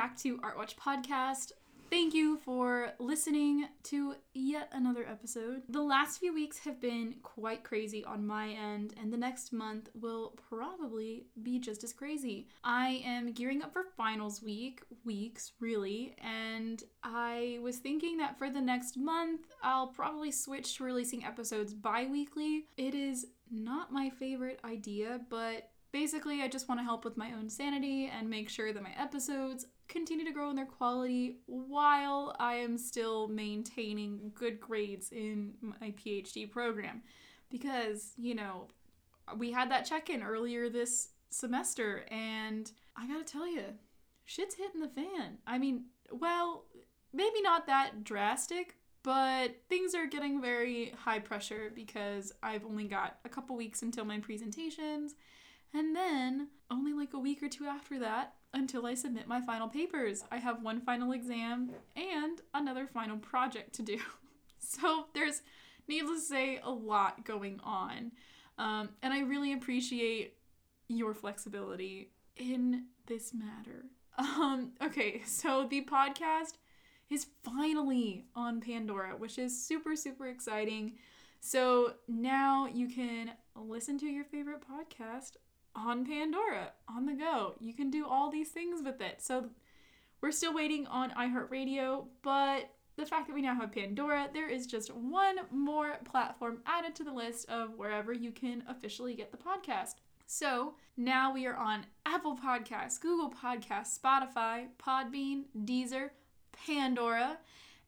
back to Art Watch Podcast. Thank you for listening to yet another episode. The last few weeks have been quite crazy on my end, and the next month will probably be just as crazy. I am gearing up for finals week, weeks really, and I was thinking that for the next month, I'll probably switch to releasing episodes bi weekly. It is not my favorite idea, but basically, I just want to help with my own sanity and make sure that my episodes continue to grow in their quality while I am still maintaining good grades in my PhD program. Because, you know, we had that check in earlier this semester, and I gotta tell you, shit's hitting the fan. I mean, well, maybe not that drastic, but things are getting very high pressure because I've only got a couple weeks until my presentations, and then only like a week or two after that until I submit my final papers. I have one final exam and another final project to do. So there's, needless to say, a lot going on. Um, and I really appreciate your flexibility in this matter. Um, okay, so the podcast is finally on Pandora, which is super, super exciting. So now you can listen to your favorite podcast on Pandora on the go. You can do all these things with it. So we're still waiting on iHeartRadio, but the fact that we now have Pandora, there is just one more platform added to the list of wherever you can officially get the podcast. So now we are on Apple Podcasts, Google Podcasts, Spotify, Podbean, Deezer, Pandora,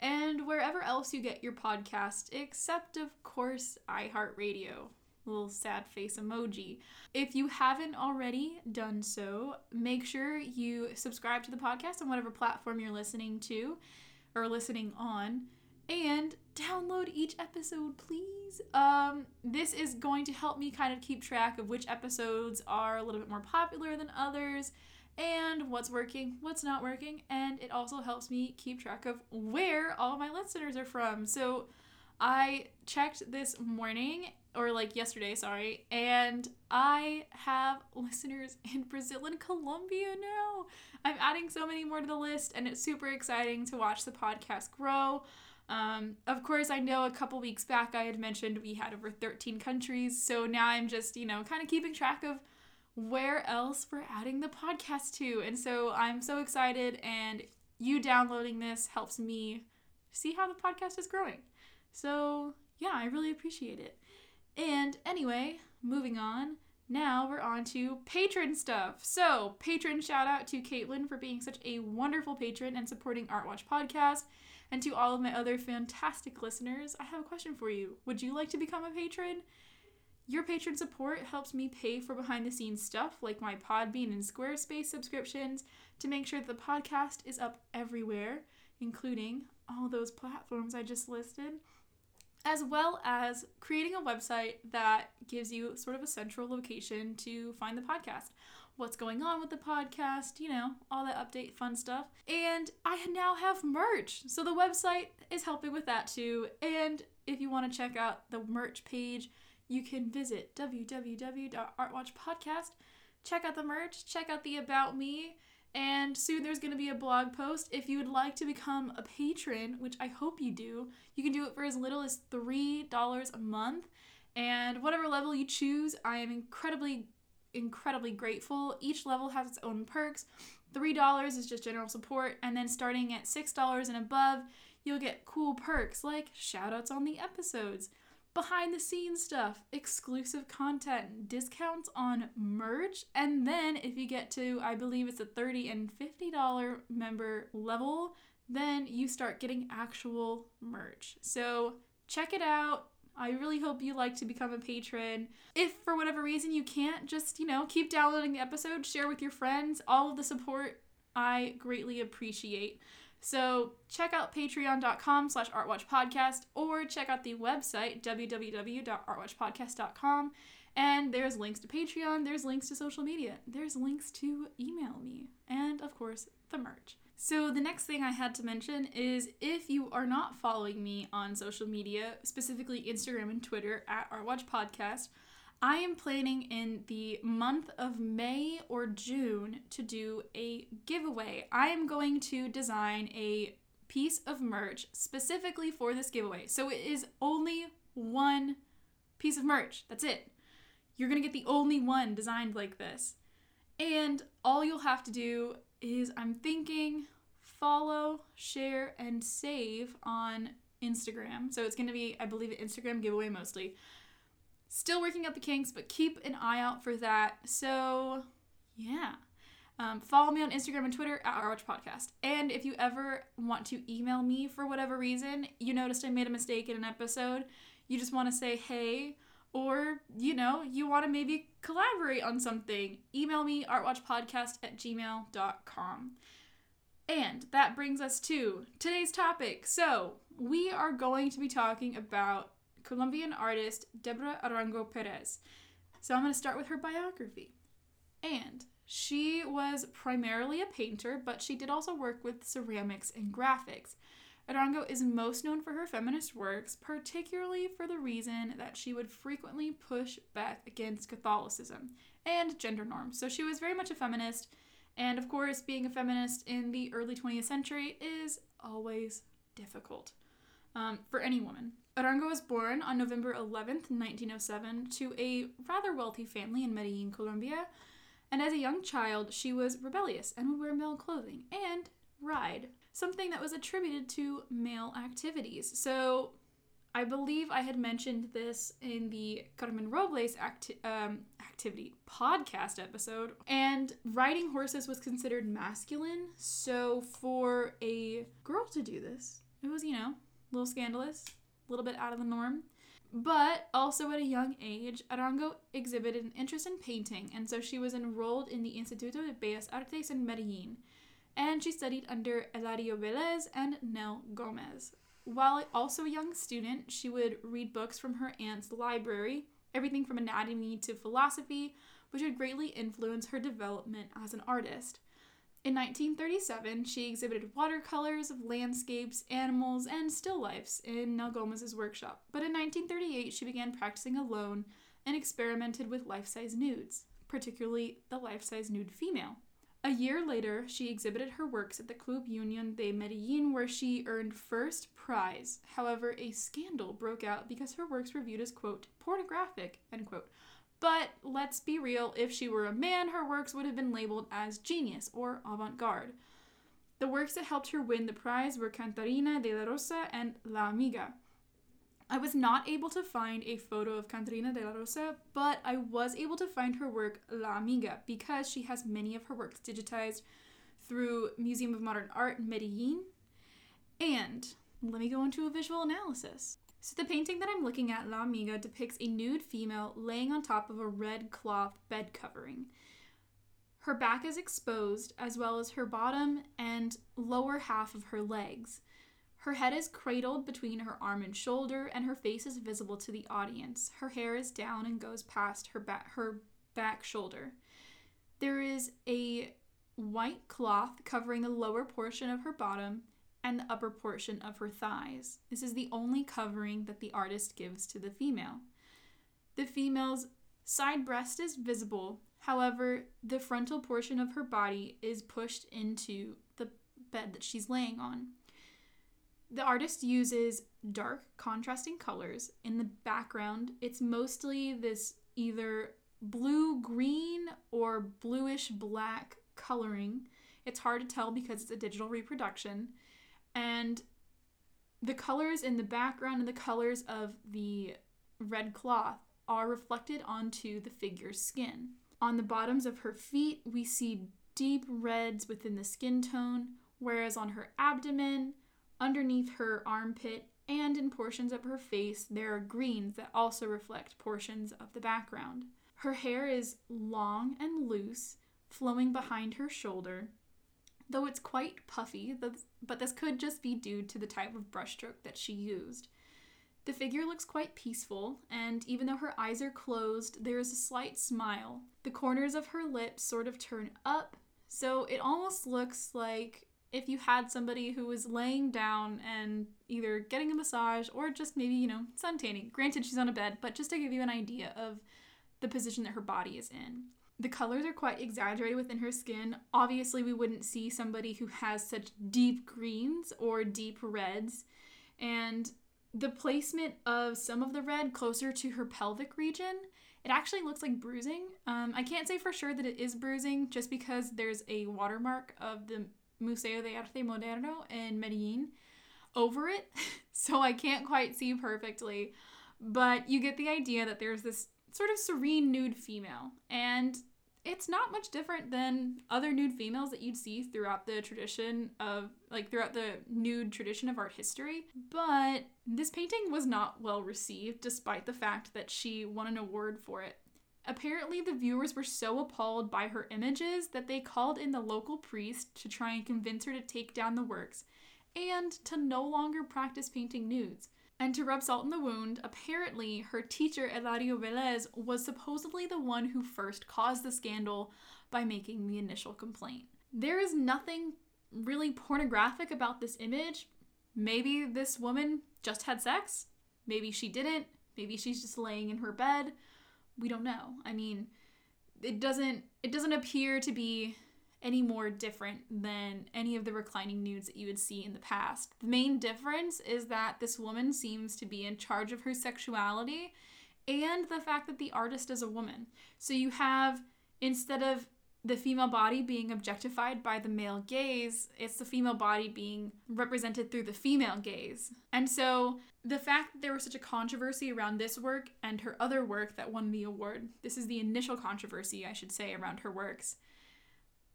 and wherever else you get your podcast, except, of course, iHeartRadio little sad face emoji. If you haven't already done so, make sure you subscribe to the podcast on whatever platform you're listening to or listening on and download each episode please um this is going to help me kind of keep track of which episodes are a little bit more popular than others and what's working what's not working and it also helps me keep track of where all my listeners are from so i checked this morning or like yesterday, sorry, and I have listeners in Brazil and Colombia now. I'm adding so many more to the list, and it's super exciting to watch the podcast grow. Um, of course, I know a couple weeks back I had mentioned we had over 13 countries, so now I'm just, you know, kind of keeping track of where else we're adding the podcast to. And so I'm so excited, and you downloading this helps me see how the podcast is growing. So, yeah, I really appreciate it. And anyway, moving on. Now we're on to patron stuff. So, patron shout out to Caitlin for being such a wonderful patron and supporting Art Watch Podcast. And to all of my other fantastic listeners, I have a question for you. Would you like to become a patron? Your patron support helps me pay for behind the scenes stuff like my Podbean and Squarespace subscriptions to make sure that the podcast is up everywhere, including all those platforms I just listed as well as creating a website that gives you sort of a central location to find the podcast. What's going on with the podcast, you know, all that update fun stuff. And I now have merch. So the website is helping with that too. And if you want to check out the merch page, you can visit www.artwatchpodcast. Check out the merch, check out the about me and soon there's going to be a blog post. If you would like to become a patron, which I hope you do, you can do it for as little as $3 a month. And whatever level you choose, I am incredibly, incredibly grateful. Each level has its own perks. $3 is just general support, and then starting at $6 and above, you'll get cool perks like shoutouts on the episodes, behind the scenes stuff, exclusive content, discounts on merch, and then if you get to I believe it's a 30 and $50 member level, then you start getting actual merch. So, check it out. I really hope you like to become a patron. If for whatever reason you can't, just, you know, keep downloading the episode, share with your friends. All of the support I greatly appreciate. So check out patreon.com slash artwatchpodcast or check out the website www.artwatchpodcast.com and there's links to Patreon, there's links to social media, there's links to email me, and of course, the merch. So, the next thing I had to mention is if you are not following me on social media, specifically Instagram and Twitter at Artwatch Podcast, I am planning in the month of May or June to do a giveaway. I am going to design a piece of merch specifically for this giveaway. So it is only one piece of merch. That's it. You're going to get the only one designed like this. And all you'll have to do is, I'm thinking, follow, share, and save on Instagram. So it's going to be, I believe, Instagram giveaway mostly. Still working out the kinks, but keep an eye out for that. So, yeah. Um, follow me on Instagram and Twitter at Watch Podcast. And if you ever want to email me for whatever reason, you noticed I made a mistake in an episode, you just want to say hey, or you know, you want to maybe collaborate on something, email me artwatchpodcast at gmail.com. And that brings us to today's topic. So, we are going to be talking about Colombian artist Deborah Arango Perez. So, I'm going to start with her biography. And she was primarily a painter, but she did also work with ceramics and graphics. Arango is most known for her feminist works, particularly for the reason that she would frequently push back against Catholicism and gender norms. So she was very much a feminist, and of course, being a feminist in the early 20th century is always difficult um, for any woman. Arango was born on November 11th, 1907, to a rather wealthy family in Medellin, Colombia, and as a young child, she was rebellious and would wear male clothing and ride, something that was attributed to male activities. So I believe I had mentioned this in the Carmen Robles acti- um, activity podcast episode. And riding horses was considered masculine. So for a girl to do this, it was, you know, a little scandalous, little bit out of the norm. But also at a young age, Arango exhibited an interest in painting, and so she was enrolled in the Instituto de Bellas Artes in Medellin, and she studied under Eladio Velez and Nel Gomez. While also a young student, she would read books from her aunt's library, everything from anatomy to philosophy, which would greatly influence her development as an artist. In 1937, she exhibited watercolors of landscapes, animals, and still lifes in Nel Gomez's workshop. But in 1938, she began practicing alone and experimented with life size nudes, particularly the life size nude female. A year later, she exhibited her works at the Club Union de Medellin, where she earned first prize. However, a scandal broke out because her works were viewed as, quote, pornographic, end quote, but let's be real, if she were a man, her works would have been labeled as genius or avant garde. The works that helped her win the prize were Cantarina de la Rosa and La Amiga. I was not able to find a photo of Cantarina de la Rosa, but I was able to find her work La Amiga because she has many of her works digitized through Museum of Modern Art in Medellin. And let me go into a visual analysis. So the painting that I'm looking at, La Amiga, depicts a nude female laying on top of a red cloth bed covering. Her back is exposed, as well as her bottom and lower half of her legs. Her head is cradled between her arm and shoulder, and her face is visible to the audience. Her hair is down and goes past her back, her back shoulder. There is a white cloth covering the lower portion of her bottom and the upper portion of her thighs. This is the only covering that the artist gives to the female. The female's side breast is visible, however, the frontal portion of her body is pushed into the bed that she's laying on. The artist uses dark, contrasting colors. In the background, it's mostly this either blue green or bluish black coloring. It's hard to tell because it's a digital reproduction and the colors in the background and the colors of the red cloth are reflected onto the figure's skin. On the bottoms of her feet, we see deep reds within the skin tone, whereas on her abdomen, underneath her armpit, and in portions of her face, there are greens that also reflect portions of the background. Her hair is long and loose, flowing behind her shoulder, though it's quite puffy, but this could just be due to the type of brushstroke that she used. The figure looks quite peaceful, and even though her eyes are closed, there is a slight smile. The corners of her lips sort of turn up, so it almost looks like if you had somebody who was laying down and either getting a massage or just maybe, you know, sun tanning. Granted, she's on a bed, but just to give you an idea of the position that her body is in. The colors are quite exaggerated within her skin. Obviously, we wouldn't see somebody who has such deep greens or deep reds. And the placement of some of the red closer to her pelvic region, it actually looks like bruising. Um, I can't say for sure that it is bruising just because there's a watermark of the Museo de Arte Moderno in Medellin over it, so I can't quite see perfectly. But you get the idea that there's this sort of serene nude female, and it's not much different than other nude females that you'd see throughout the tradition of like throughout the nude tradition of art history. But this painting was not well received despite the fact that she won an award for it. Apparently the viewers were so appalled by her images that they called in the local priest to try and convince her to take down the works and to no longer practice painting nudes and to rub salt in the wound, apparently her teacher, Eladio Velez, was supposedly the one who first caused the scandal by making the initial complaint. There is nothing really pornographic about this image. Maybe this woman just had sex. Maybe she didn't. Maybe she's just laying in her bed. We don't know. I mean, it doesn't it doesn't appear to be any more different than any of the reclining nudes that you would see in the past. The main difference is that this woman seems to be in charge of her sexuality and the fact that the artist is a woman. So you have, instead of the female body being objectified by the male gaze, it's the female body being represented through the female gaze. And so the fact that there was such a controversy around this work and her other work that won the award, this is the initial controversy, I should say, around her works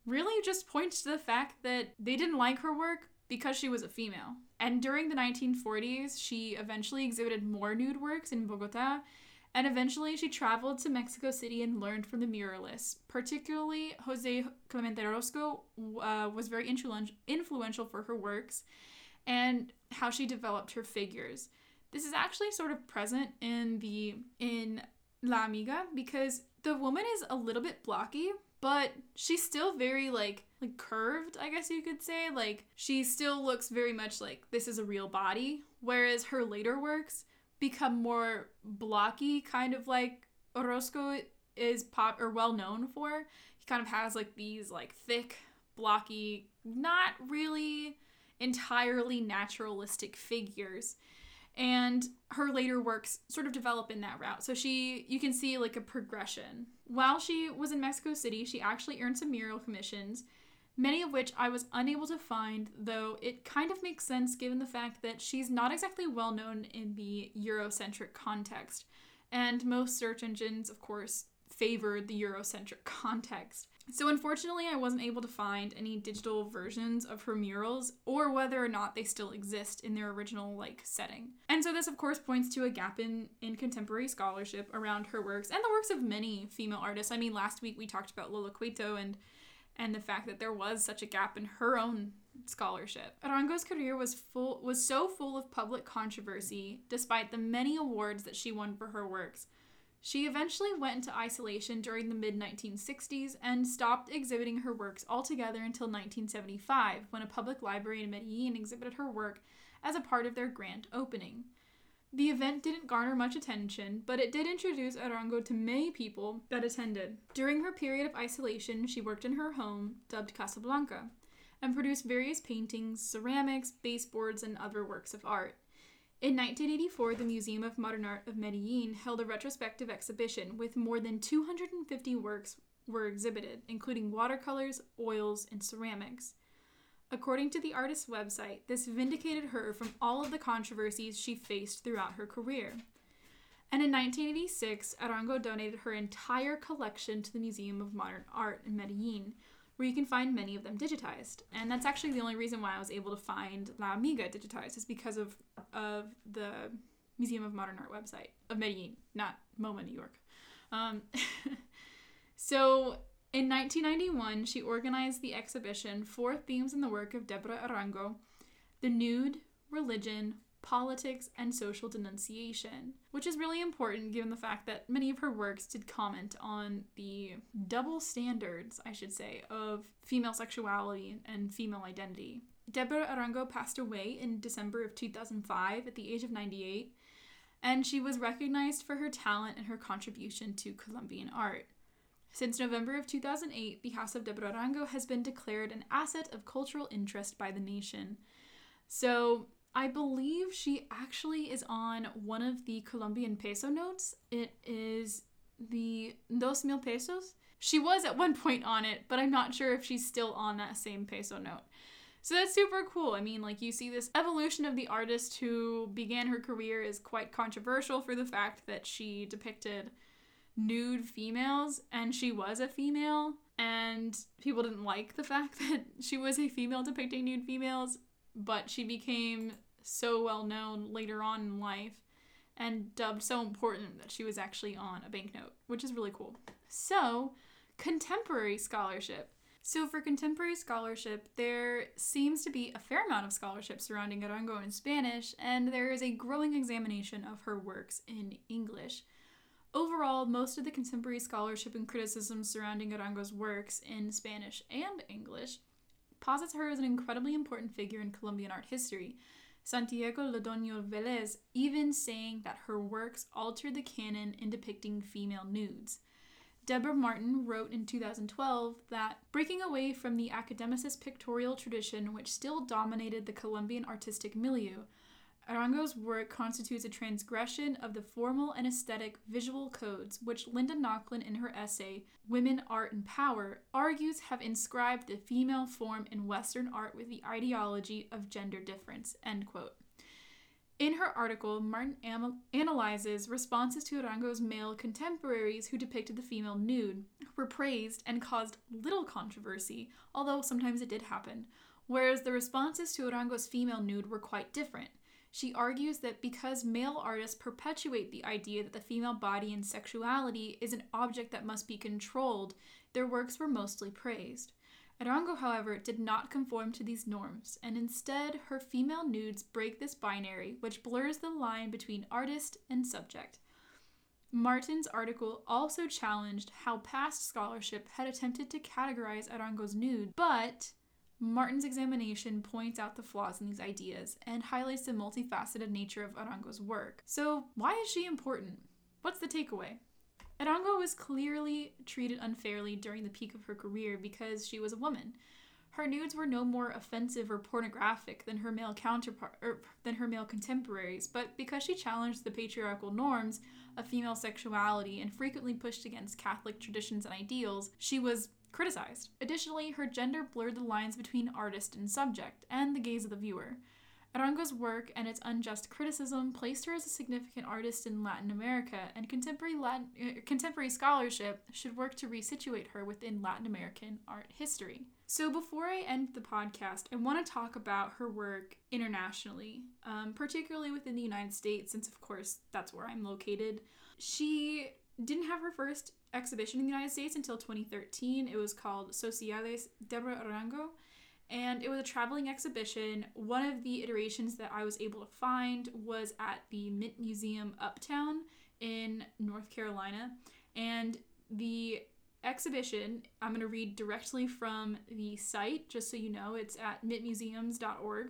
really just points to the fact that they didn't like her work because she was a female. And during the 1940s, she eventually exhibited more nude works in Bogota, and eventually she traveled to Mexico City and learned from the muralists. Particularly, Jose Clemente Orozco uh, was very influential for her works and how she developed her figures. This is actually sort of present in the in La Amiga because the woman is a little bit blocky, but she's still very like like curved i guess you could say. Like she still looks very much like this is a real body whereas her later works become more blocky kind of like orozco is pop or well known for. He kind of has like these like thick blocky not really entirely naturalistic figures and her later works sort of develop in that route. So she you can see like a progression. While she was in Mexico City, she actually earned some mural commissions, many of which I was unable to find, though it kind of makes sense given the fact that she's not exactly well known in the Eurocentric context. And most search engines, of course, favored the Eurocentric context. So, unfortunately, I wasn't able to find any digital versions of her murals or whether or not they still exist in their original like setting. And so this of course points to a gap in in contemporary scholarship around her works and the works of many female artists. I mean, last week we talked about Lola Cueto and and the fact that there was such a gap in her own scholarship. Arango's career was full was so full of public controversy despite the many awards that she won for her works she eventually went into isolation during the mid 1960s and stopped exhibiting her works altogether until 1975, when a public library in Medellin exhibited her work as a part of their grand opening. The event didn't garner much attention, but it did introduce Arango to many people that attended. During her period of isolation, she worked in her home, dubbed Casablanca, and produced various paintings, ceramics, baseboards, and other works of art. In 1984, the Museum of Modern Art of Medellin held a retrospective exhibition with more than 250 works were exhibited, including watercolors, oils, and ceramics. According to the artist's website, this vindicated her from all of the controversies she faced throughout her career. And in 1986, Arango donated her entire collection to the Museum of Modern Art in Medellin, where you can find many of them digitized. And that's actually the only reason why I was able to find La Amiga digitized is because of of the Museum of Modern Art website of Medellin, not MoMA, New York. Um, so in 1991, she organized the exhibition Four Themes in the Work of Deborah Arango The Nude, Religion, politics, and social denunciation, which is really important given the fact that many of her works did comment on the double standards, I should say, of female sexuality and female identity. Deborah Arango passed away in December of 2005 at the age of 98, and she was recognized for her talent and her contribution to Colombian art. Since November of 2008, the House of Deborah Arango has been declared an asset of cultural interest by the nation. So, I believe she actually is on one of the Colombian peso notes. It is the dos mil pesos. She was at one point on it, but I'm not sure if she's still on that same peso note. So that's super cool. I mean, like, you see this evolution of the artist who began her career is quite controversial for the fact that she depicted nude females and she was a female, and people didn't like the fact that she was a female depicting nude females, but she became so well known later on in life and dubbed so important that she was actually on a banknote, which is really cool. So, contemporary scholarship. So, for contemporary scholarship, there seems to be a fair amount of scholarship surrounding Arango in Spanish, and there is a growing examination of her works in English. Overall, most of the contemporary scholarship and criticism surrounding Arango's works in Spanish and English posits her as an incredibly important figure in Colombian art history. Santiago Londoño Velez even saying that her works altered the canon in depicting female nudes. Deborah Martin wrote in 2012 that breaking away from the academicist pictorial tradition which still dominated the Colombian artistic milieu, Arango's work constitutes a transgression of the formal and aesthetic visual codes which Linda Nochlin in her essay Women, Art, and Power argues have inscribed the female form in Western art with the ideology of gender difference. End quote. In her article, Martin am- analyzes responses to Arango's male contemporaries who depicted the female nude, who were praised and caused little controversy, although sometimes it did happen, whereas the responses to Arango's female nude were quite different. She argues that because male artists perpetuate the idea that the female body and sexuality is an object that must be controlled, their works were mostly praised. Arango, however, did not conform to these norms, and instead, her female nudes break this binary, which blurs the line between artist and subject. Martin's article also challenged how past scholarship had attempted to categorize Arango's nude, but Martin's examination points out the flaws in these ideas and highlights the multifaceted nature of Arango's work. So, why is she important? What's the takeaway? Arango was clearly treated unfairly during the peak of her career because she was a woman. Her nudes were no more offensive or pornographic than her male counterpart er, than her male contemporaries, but because she challenged the patriarchal norms of female sexuality and frequently pushed against Catholic traditions and ideals, she was criticized. Additionally, her gender blurred the lines between artist and subject and the gaze of the viewer. Arango's work and its unjust criticism placed her as a significant artist in Latin America, and contemporary Latin, uh, contemporary scholarship should work to resituate her within Latin American art history. So, before I end the podcast, I want to talk about her work internationally, um, particularly within the United States, since, of course, that's where I'm located. She didn't have her first exhibition in the United States until 2013. It was called Sociedades Deborah Arango and it was a traveling exhibition. One of the iterations that I was able to find was at the Mint Museum Uptown in North Carolina, and the exhibition, I'm going to read directly from the site just so you know, it's at mintmuseums.org.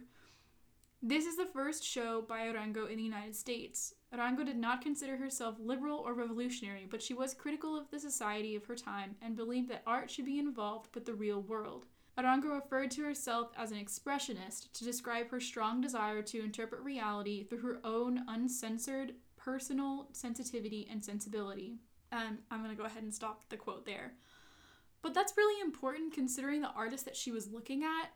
This is the first show by Arango in the United States. Arango did not consider herself liberal or revolutionary, but she was critical of the society of her time and believed that art should be involved with the real world. Arango referred to herself as an expressionist to describe her strong desire to interpret reality through her own uncensored personal sensitivity and sensibility. Um, I'm going to go ahead and stop the quote there. But that's really important considering the artist that she was looking at.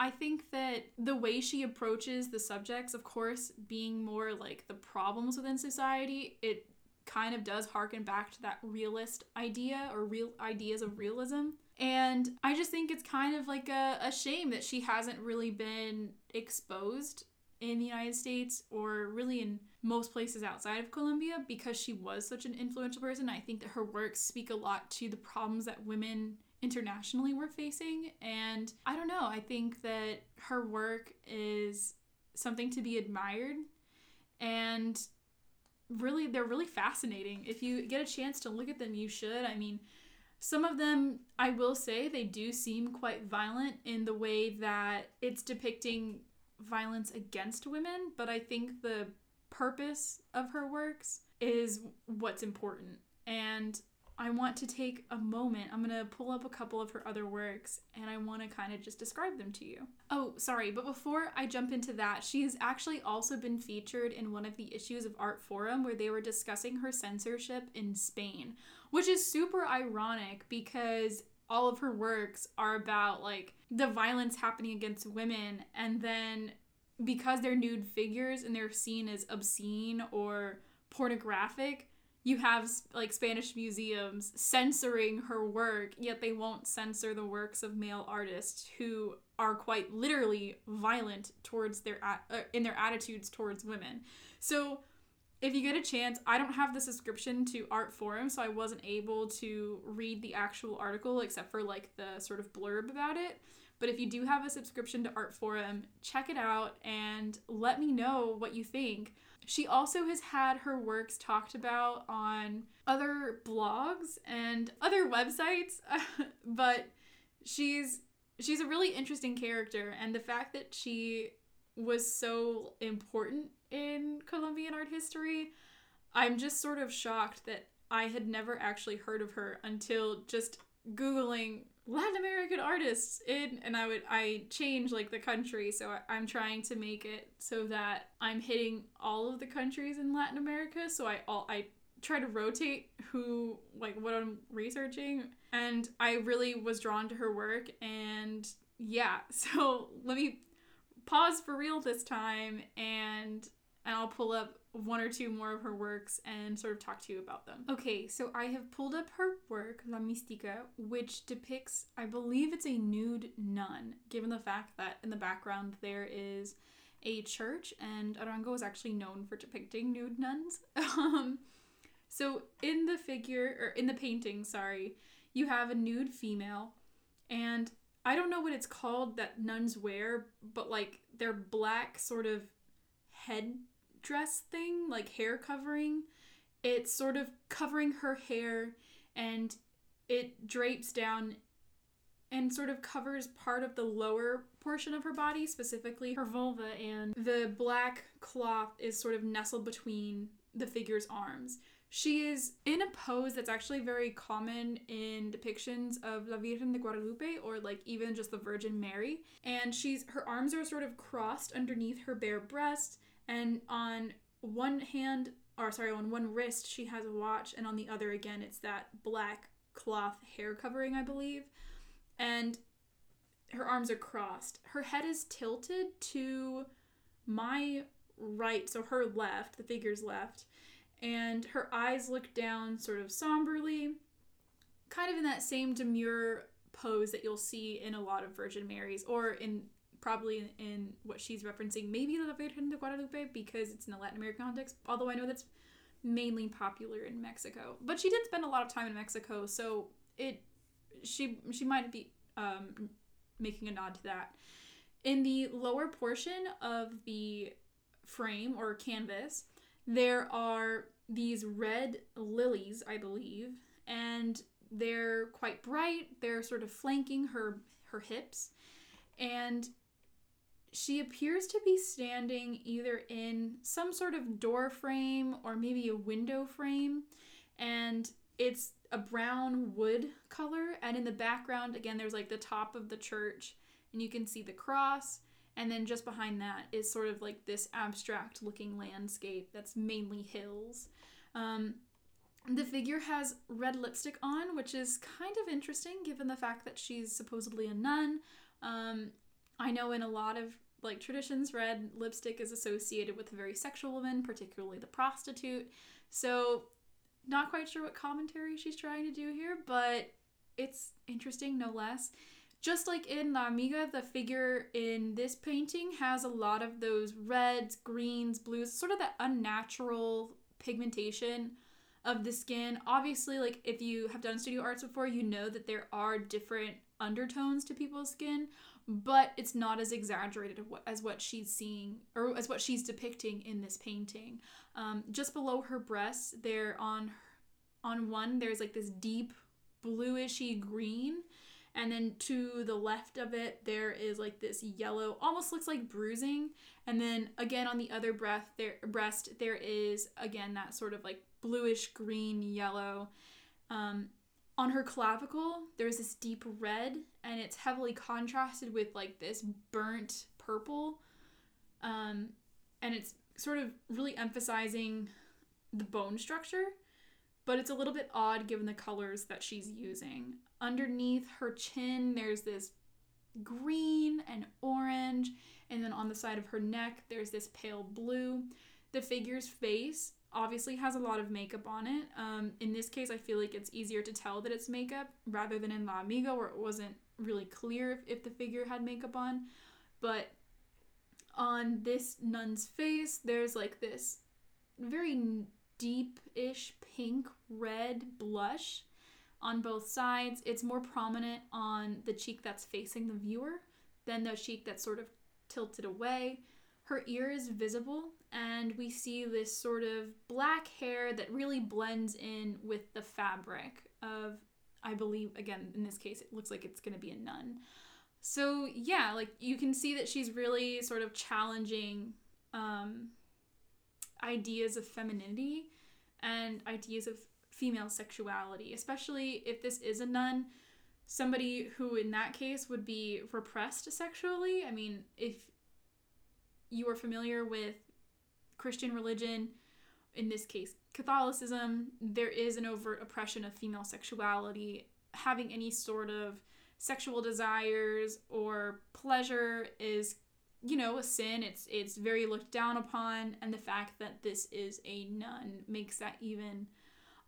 I think that the way she approaches the subjects, of course, being more like the problems within society, it kind of does harken back to that realist idea or real ideas of realism. And I just think it's kind of like a, a shame that she hasn't really been exposed in the United States or really in most places outside of Colombia because she was such an influential person. I think that her works speak a lot to the problems that women internationally we're facing. And I don't know, I think that her work is something to be admired. And really, they're really fascinating. If you get a chance to look at them, you should. I mean, some of them, I will say, they do seem quite violent in the way that it's depicting violence against women, but I think the purpose of her works is what's important. And I want to take a moment. I'm going to pull up a couple of her other works and I want to kind of just describe them to you. Oh, sorry, but before I jump into that, she has actually also been featured in one of the issues of Art Forum where they were discussing her censorship in Spain, which is super ironic because all of her works are about like the violence happening against women and then because they're nude figures and they're seen as obscene or pornographic you have like Spanish museums censoring her work, yet they won't censor the works of male artists who are quite literally violent towards their uh, in their attitudes towards women. So, if you get a chance, I don't have the subscription to Art Forum, so I wasn't able to read the actual article except for like the sort of blurb about it. But if you do have a subscription to Art Forum, check it out and let me know what you think. She also has had her works talked about on other blogs and other websites, but she's she's a really interesting character and the fact that she was so important in Colombian art history, I'm just sort of shocked that I had never actually heard of her until just googling Latin American artists in and I would I change like the country so I, am trying to make it so that I'm hitting all of the countries in Latin America so I all I try to rotate who like what I'm researching and I really was drawn to her work and yeah so let me pause for real this time and and I'll pull up one or two more of her works and sort of talk to you about them. Okay, so I have pulled up her work, La Mística, which depicts, I believe it's a nude nun, given the fact that in the background there is a church, and Arango is actually known for depicting nude nuns. um, so in the figure, or in the painting, sorry, you have a nude female, and I don't know what it's called that nuns wear, but like their black sort of head dress thing, like hair covering. It's sort of covering her hair and it drapes down and sort of covers part of the lower portion of her body, specifically her vulva, and the black cloth is sort of nestled between the figure's arms. She is in a pose that's actually very common in depictions of La Virgen de Guadalupe or like even just the Virgin Mary. And she's her arms are sort of crossed underneath her bare breast and on one hand or sorry on one wrist she has a watch and on the other again it's that black cloth hair covering i believe. And her arms are crossed. Her head is tilted to my right so her left the figure's left. And her eyes look down sort of somberly kind of in that same demure pose that you'll see in a lot of virgin marys or in probably in what she's referencing, maybe La Virgen de Guadalupe because it's in a Latin American context, although I know that's mainly popular in Mexico. But she did spend a lot of time in Mexico, so it she she might be um, making a nod to that. In the lower portion of the frame or canvas, there are these red lilies, I believe, and they're quite bright. They're sort of flanking her her hips. And she appears to be standing either in some sort of door frame or maybe a window frame and it's a brown wood color and in the background again there's like the top of the church and you can see the cross and then just behind that is sort of like this abstract looking landscape that's mainly hills. Um, the figure has red lipstick on which is kind of interesting given the fact that she's supposedly a nun. Um, I know in a lot of like traditions, red lipstick is associated with a very sexual woman, particularly the prostitute. So, not quite sure what commentary she's trying to do here, but it's interesting no less. Just like in La Amiga, the figure in this painting has a lot of those reds, greens, blues, sort of that unnatural pigmentation of the skin. Obviously, like if you have done studio arts before, you know that there are different undertones to people's skin, but it's not as exaggerated as what she's seeing or as what she's depicting in this painting. Um, just below her breasts, there on on one there's like this deep bluishy green, And then to the left of it, there is like this yellow, almost looks like bruising. And then again on the other breath, there breast, there is again that sort of like bluish green yellow. Um, on her clavicle, there's this deep red, and it's heavily contrasted with like this burnt purple. Um, and it's sort of really emphasizing the bone structure, but it's a little bit odd given the colors that she's using. Underneath her chin, there's this green and orange, and then on the side of her neck, there's this pale blue. The figure's face obviously has a lot of makeup on it. Um, in this case, I feel like it's easier to tell that it's makeup rather than in La Amiga, where it wasn't really clear if, if the figure had makeup on. But on this nun's face, there's like this very deep ish pink red blush on both sides. It's more prominent on the cheek that's facing the viewer than the cheek that's sort of tilted away. Her ear is visible, and we see this sort of black hair that really blends in with the fabric of, I believe, again, in this case, it looks like it's going to be a nun. So, yeah, like you can see that she's really sort of challenging um, ideas of femininity and ideas of female sexuality, especially if this is a nun, somebody who in that case would be repressed sexually. I mean, if you are familiar with Christian religion, in this case Catholicism, there is an overt oppression of female sexuality. Having any sort of sexual desires or pleasure is you know a sin. It's it's very looked down upon. And the fact that this is a nun makes that even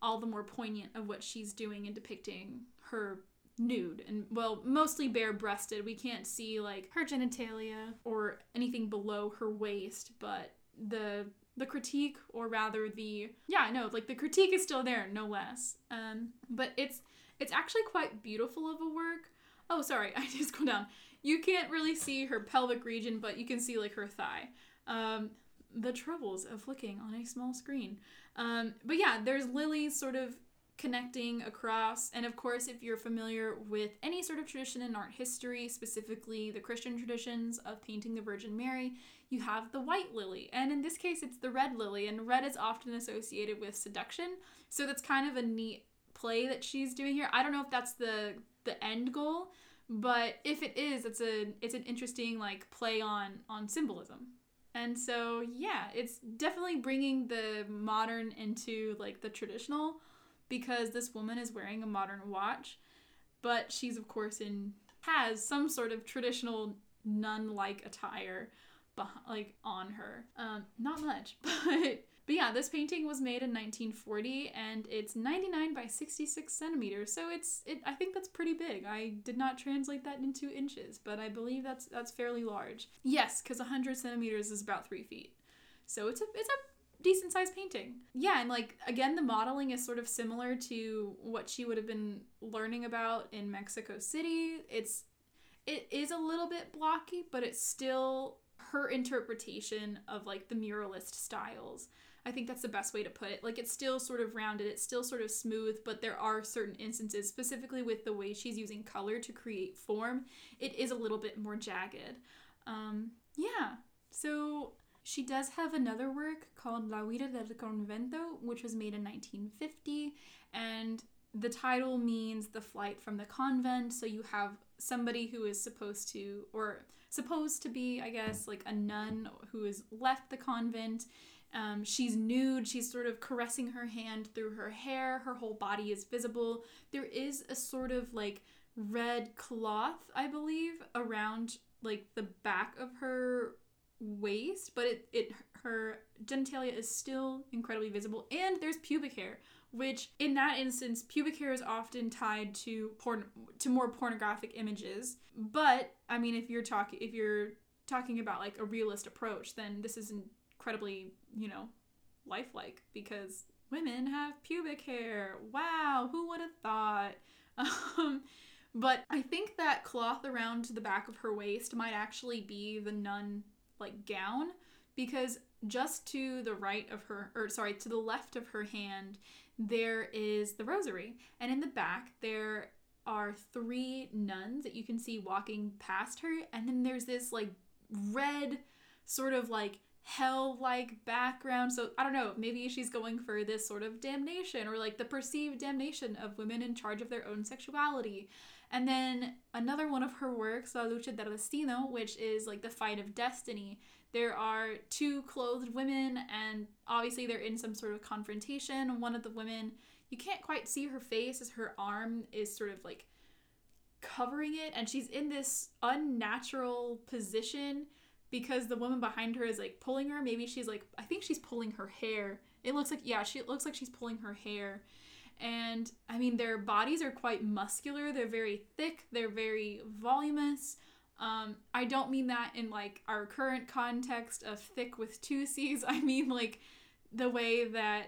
all the more poignant of what she's doing and depicting her nude and well mostly bare breasted we can't see like her genitalia or anything below her waist but the the critique or rather the yeah no like the critique is still there no less. Um but it's it's actually quite beautiful of a work. Oh sorry i just go down. You can't really see her pelvic region but you can see like her thigh. Um the troubles of looking on a small screen. Um but yeah there's lilies sort of connecting across. And of course, if you're familiar with any sort of tradition in art history, specifically the Christian traditions of painting the Virgin Mary, you have the white lily. And in this case, it's the red lily, and red is often associated with seduction. So that's kind of a neat play that she's doing here. I don't know if that's the the end goal, but if it is, it's a it's an interesting like play on on symbolism. And so, yeah, it's definitely bringing the modern into like the traditional because this woman is wearing a modern watch, but she's of course in has some sort of traditional nun-like attire behind, like on her. Um, not much, but but yeah, this painting was made in 1940 and it's 99 by 66 centimeters. So it's it I think that's pretty big. I did not translate that into inches, but I believe that's that's fairly large. Yes, because 100 centimeters is about three feet. So it's a it's a decent sized painting. Yeah, and like again, the modeling is sort of similar to what she would have been learning about in Mexico City. It's it is a little bit blocky, but it's still her interpretation of like the muralist styles. I think that's the best way to put it. Like it's still sort of rounded, it's still sort of smooth, but there are certain instances, specifically with the way she's using color to create form, it is a little bit more jagged. Um, yeah. So she does have another work called La Huida del Convento, which was made in 1950, and the title means the flight from the convent. So you have somebody who is supposed to, or supposed to be, I guess, like a nun who has left the convent. Um, she's nude. She's sort of caressing her hand through her hair. Her whole body is visible. There is a sort of like red cloth, I believe, around like the back of her waist, but it, it her genitalia is still incredibly visible, and there's pubic hair, which in that instance, pubic hair is often tied to porn to more pornographic images. But I mean, if you're talking if you're talking about like a realist approach, then this is incredibly you know lifelike because women have pubic hair. Wow, who would have thought? Um, but I think that cloth around the back of her waist might actually be the nun like gown because just to the right of her or sorry to the left of her hand there is the rosary and in the back there are three nuns that you can see walking past her, and then there's this like red, sort of like hell like background. So I don't know, maybe she's going for this sort of damnation or like the perceived damnation of women in charge of their own sexuality. And then another one of her works, La Lucha del Destino, which is like the fight of destiny. There are two clothed women, and obviously they're in some sort of confrontation. One of the women, you can't quite see her face as her arm is sort of like covering it, and she's in this unnatural position because the woman behind her is like pulling her. Maybe she's like, I think she's pulling her hair. It looks like, yeah, she looks like she's pulling her hair. And I mean, their bodies are quite muscular. They're very thick. They're very voluminous. Um, I don't mean that in like our current context of thick with two C's. I mean like the way that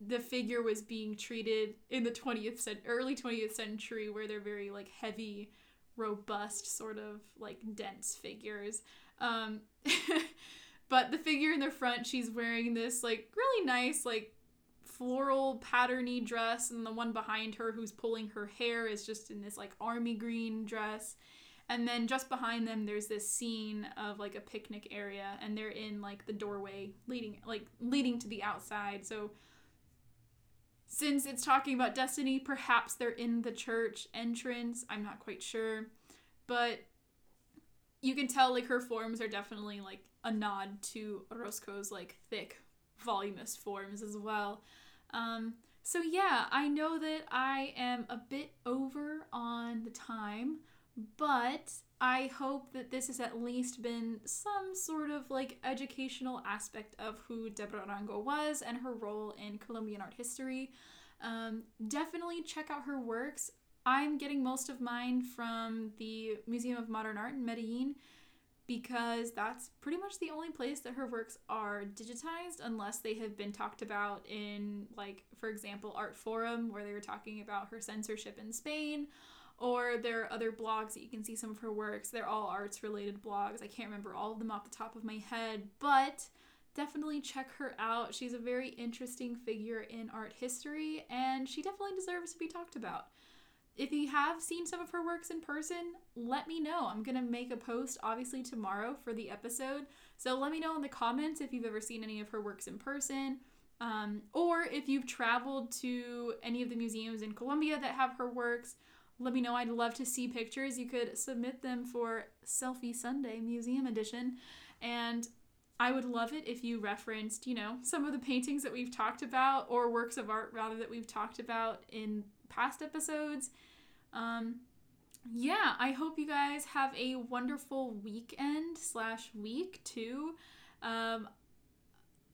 the figure was being treated in the 20th cent- early 20th century where they're very like heavy robust sort of like dense figures um, but the figure in the front, she's wearing this like really nice like floral patterny dress, and the one behind her who's pulling her hair is just in this like army green dress. And then just behind them, there's this scene of like a picnic area, and they're in like the doorway leading like leading to the outside. So since it's talking about destiny, perhaps they're in the church entrance. I'm not quite sure. But you can tell like her forms are definitely like a nod to Orozco's like thick, voluminous forms as well. Um, so yeah, I know that I am a bit over on the time, but I hope that this has at least been some sort of like educational aspect of who Deborah Arango was and her role in Colombian art history. Um, definitely check out her works. I'm getting most of mine from the Museum of Modern Art in Medellin because that's pretty much the only place that her works are digitized unless they have been talked about in like for example Artforum where they were talking about her censorship in Spain or there are other blogs that you can see some of her works. They're all arts related blogs. I can't remember all of them off the top of my head but definitely check her out. She's a very interesting figure in art history and she definitely deserves to be talked about if you have seen some of her works in person, let me know. I'm going to make a post obviously tomorrow for the episode. So let me know in the comments if you've ever seen any of her works in person. Um, or if you've traveled to any of the museums in Colombia that have her works, let me know. I'd love to see pictures. You could submit them for Selfie Sunday Museum Edition. And I would love it if you referenced, you know, some of the paintings that we've talked about or works of art rather that we've talked about in past episodes. Um, yeah, I hope you guys have a wonderful weekend slash week too. Um,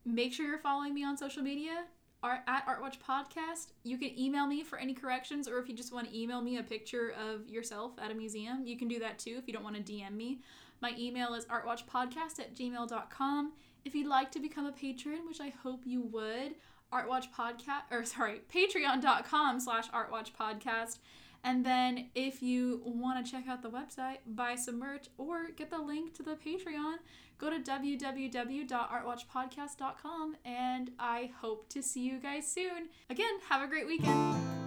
make sure you're following me on social media at Artwatch Podcast. You can email me for any corrections, or if you just want to email me a picture of yourself at a museum, you can do that too if you don't want to DM me. My email is artwatchpodcast at gmail.com. If you'd like to become a patron, which I hope you would, Artwatch Podcast, or sorry, patreon.com slash Artwatch Podcast. And then if you want to check out the website, buy some merch, or get the link to the Patreon, go to www.artwatchpodcast.com. And I hope to see you guys soon. Again, have a great weekend.